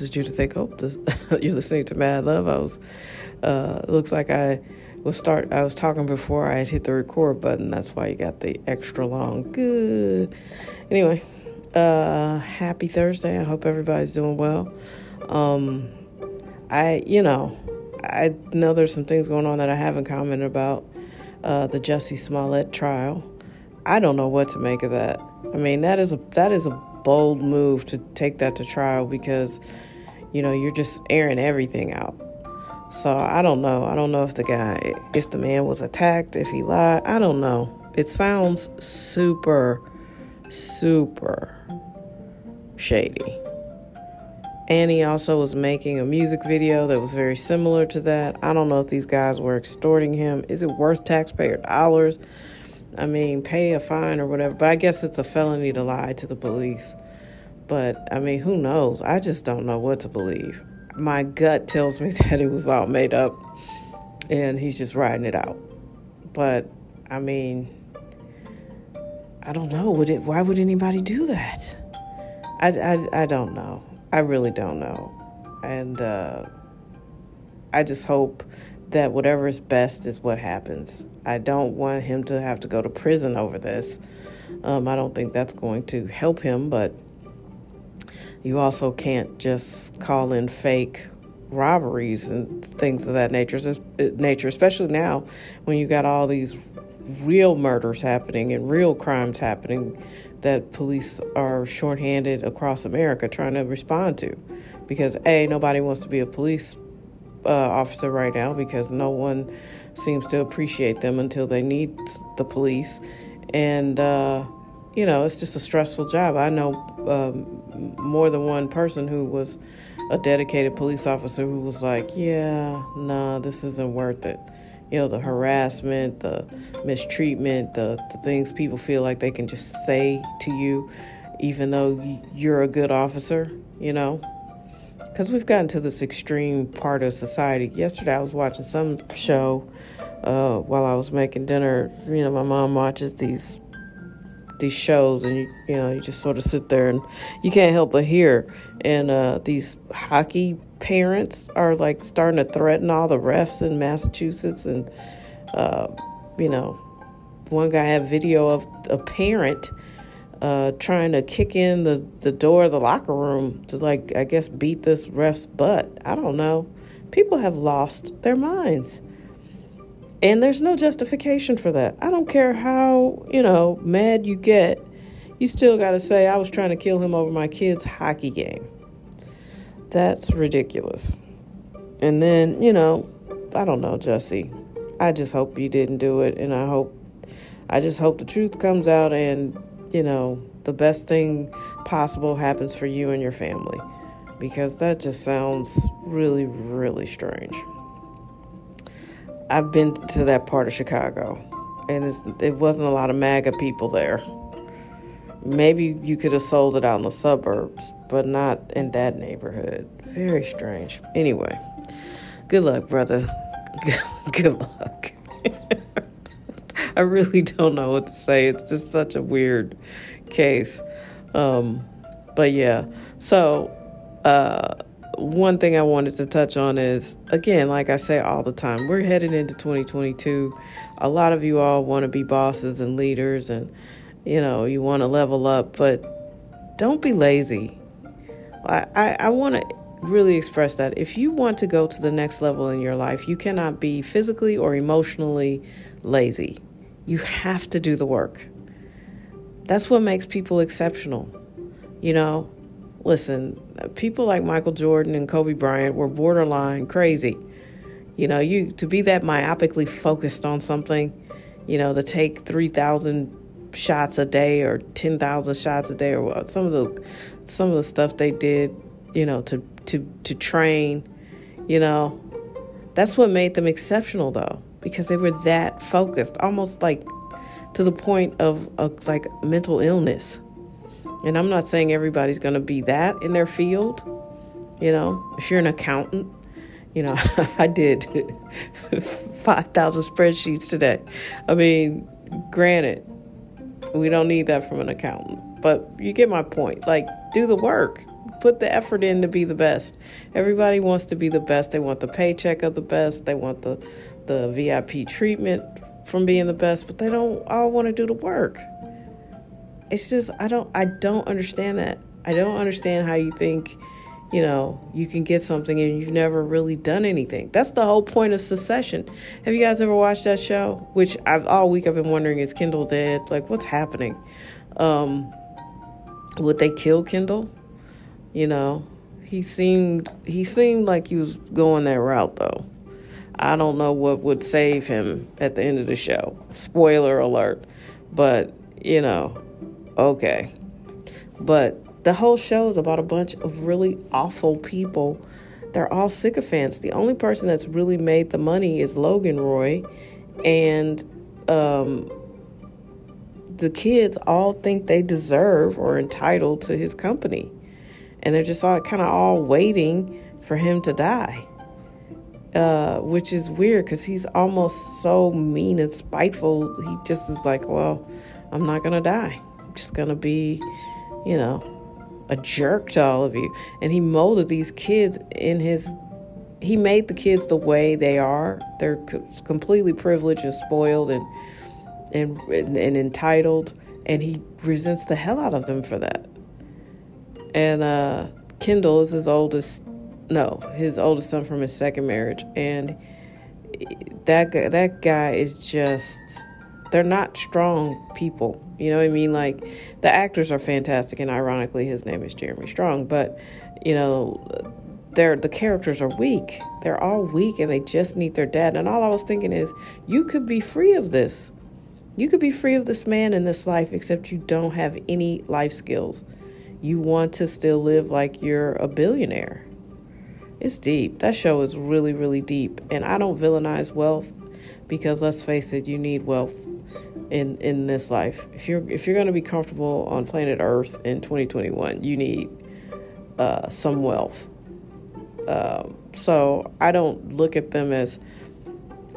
This is Judith A. Cope. This, you're listening to Mad Love. I was, uh, looks like I was start. I was talking before I had hit the record button. That's why you got the extra long. Good. Anyway, uh, happy Thursday. I hope everybody's doing well. Um, I, you know, I know there's some things going on that I haven't commented about. Uh, the Jussie Smollett trial. I don't know what to make of that. I mean, that is a that is a bold move to take that to trial because you know you're just airing everything out. So I don't know. I don't know if the guy, if the man was attacked, if he lied. I don't know. It sounds super, super shady. And he also was making a music video that was very similar to that. I don't know if these guys were extorting him. Is it worth taxpayer dollars? I mean, pay a fine or whatever. But I guess it's a felony to lie to the police. But I mean, who knows? I just don't know what to believe. My gut tells me that it was all made up and he's just riding it out. But I mean, I don't know. Would it? Why would anybody do that? I, I, I don't know. I really don't know. And uh, I just hope that whatever is best is what happens. I don't want him to have to go to prison over this. Um, I don't think that's going to help him, but you also can't just call in fake robberies and things of that nature. Nature, especially now when you got all these real murders happening and real crimes happening that police are shorthanded across America trying to respond to. Because, A, nobody wants to be a police uh, officer right now because no one seems to appreciate them until they need the police. And, uh, you know, it's just a stressful job. I know um, more than one person who was a dedicated police officer who was like, yeah, nah, this isn't worth it you know, the harassment, the mistreatment, the, the things people feel like they can just say to you, even though you're a good officer, you know. Because we've gotten to this extreme part of society. Yesterday, I was watching some show uh, while I was making dinner. You know, my mom watches these these shows and you you know you just sort of sit there and you can't help but hear and uh, these hockey parents are like starting to threaten all the refs in Massachusetts. And, uh, you know, one guy had video of a parent uh, trying to kick in the, the door of the locker room to, like, I guess, beat this ref's butt. I don't know. People have lost their minds. And there's no justification for that. I don't care how, you know, mad you get, you still got to say, I was trying to kill him over my kid's hockey game. That's ridiculous. And then, you know, I don't know, Jussie. I just hope you didn't do it. And I hope, I just hope the truth comes out and, you know, the best thing possible happens for you and your family. Because that just sounds really, really strange. I've been to that part of Chicago, and it wasn't a lot of MAGA people there. Maybe you could have sold it out in the suburbs, but not in that neighborhood. Very strange. Anyway, good luck, brother. Good, good luck. I really don't know what to say. It's just such a weird case. Um, but yeah, so uh, one thing I wanted to touch on is again, like I say all the time, we're headed into 2022. A lot of you all want to be bosses and leaders and you know, you want to level up, but don't be lazy. I, I, I want to really express that. If you want to go to the next level in your life, you cannot be physically or emotionally lazy. You have to do the work. That's what makes people exceptional. You know, listen, people like Michael Jordan and Kobe Bryant were borderline crazy. You know, you to be that myopically focused on something, you know, to take 3,000 shots a day or 10,000 shots a day or some of the some of the stuff they did, you know, to to to train, you know. That's what made them exceptional though because they were that focused, almost like to the point of, of like mental illness. And I'm not saying everybody's going to be that in their field. You know, if you're an accountant, you know, I did 5,000 spreadsheets today. I mean, granted, we don't need that from an accountant. But you get my point. Like, do the work. put the effort in to be the best. Everybody wants to be the best. They want the paycheck of the best. They want the the VIP treatment from being the best, but they don't all want to do the work. It's just I don't I don't understand that. I don't understand how you think, you know, you can get something and you've never really done anything. That's the whole point of Succession. Have you guys ever watched that show? Which I've all week I've been wondering is Kendall dead? Like what's happening? Um would they kill Kendall? You know, he seemed he seemed like he was going that route though. I don't know what would save him at the end of the show. Spoiler alert. But, you know, okay. But the whole show is about a bunch of really awful people. They're all sycophants. The only person that's really made the money is Logan Roy. And um, the kids all think they deserve or entitled to his company. And they're just all kind of all waiting for him to die. Uh, which is weird because he's almost so mean and spiteful. He just is like, well, I'm not gonna die. Just gonna be, you know, a jerk to all of you. And he molded these kids in his. He made the kids the way they are. They're completely privileged and spoiled and and and, and entitled, and he resents the hell out of them for that. And uh, Kendall is his oldest no, his oldest son from his second marriage, and that guy, that guy is just they're not strong people. You know what I mean? Like the actors are fantastic, and ironically, his name is Jeremy Strong, but you know. They're, the characters are weak. They're all weak and they just need their dad. And all I was thinking is, you could be free of this. You could be free of this man in this life, except you don't have any life skills. You want to still live like you're a billionaire. It's deep. That show is really, really deep. And I don't villainize wealth because let's face it, you need wealth in in this life. If you're if you're going to be comfortable on planet Earth in 2021, you need uh, some wealth. Um, so I don't look at them as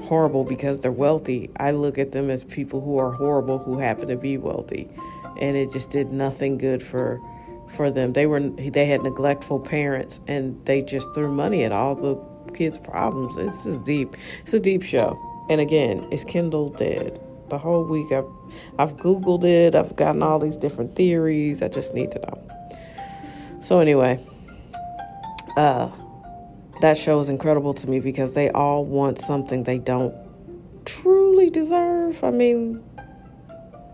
horrible because they're wealthy. I look at them as people who are horrible who happen to be wealthy, and it just did nothing good for for them. They were they had neglectful parents and they just threw money at all the kids' problems. It's just deep. It's a deep show. And again, is Kendall dead? The whole week I've I've Googled it, I've gotten all these different theories. I just need to know. So anyway, uh that show is incredible to me because they all want something they don't truly deserve. I mean,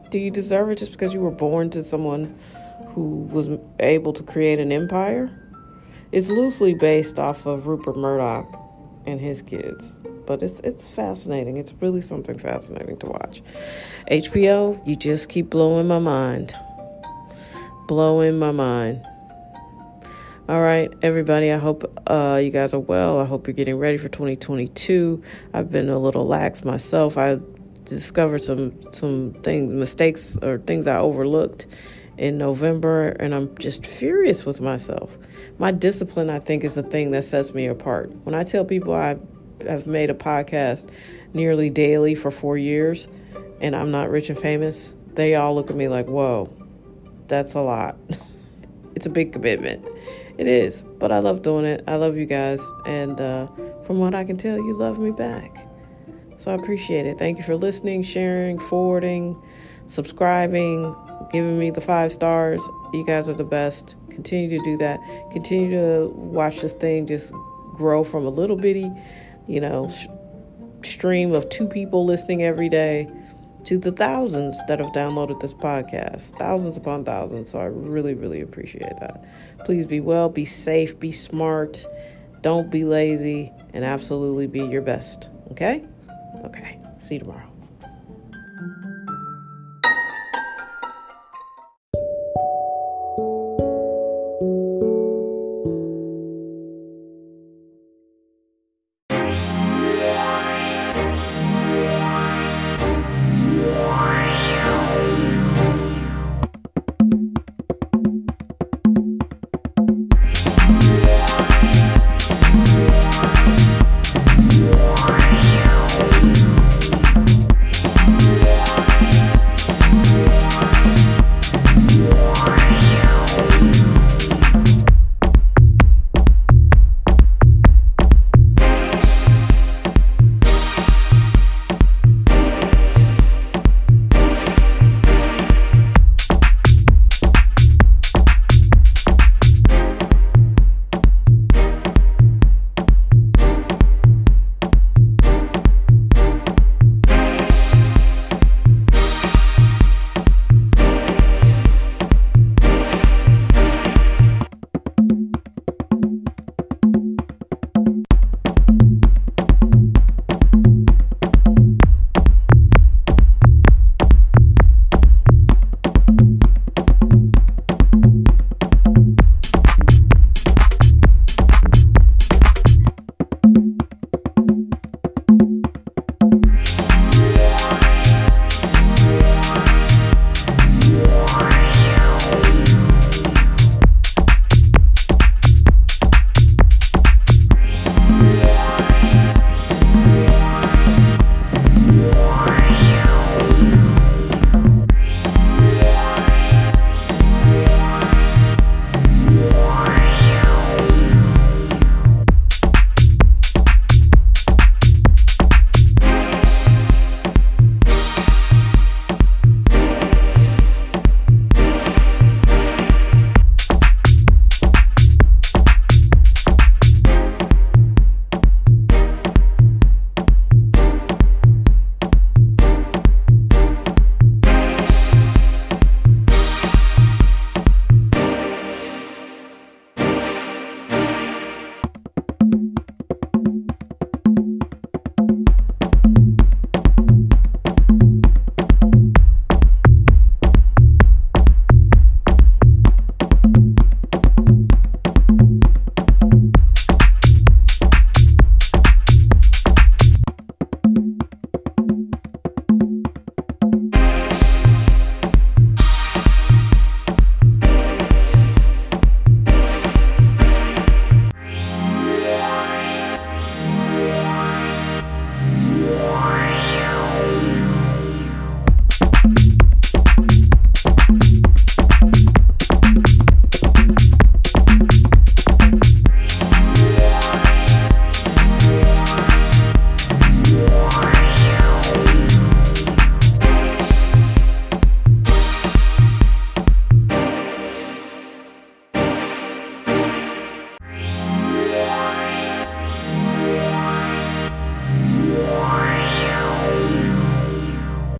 do you deserve it just because you were born to someone who was able to create an empire. It's loosely based off of Rupert Murdoch and his kids, but it's it's fascinating. It's really something fascinating to watch. HBO, you just keep blowing my mind. Blowing my mind. All right, everybody. I hope uh, you guys are well. I hope you're getting ready for 2022. I've been a little lax myself. I discovered some some things, mistakes, or things I overlooked in November, and I'm just furious with myself. My discipline, I think, is the thing that sets me apart. When I tell people I have made a podcast nearly daily for four years and I'm not rich and famous, they all look at me like, whoa, that's a lot. it's a big commitment. It is, but I love doing it. I love you guys, and uh, from what I can tell, you love me back. So I appreciate it. Thank you for listening, sharing, forwarding, subscribing, giving me the five stars. You guys are the best. Continue to do that. Continue to watch this thing just grow from a little bitty, you know, sh- stream of two people listening every day to the thousands that have downloaded this podcast. Thousands upon thousands. So I really, really appreciate that. Please be well, be safe, be smart. Don't be lazy, and absolutely be your best. Okay? Okay. See you tomorrow.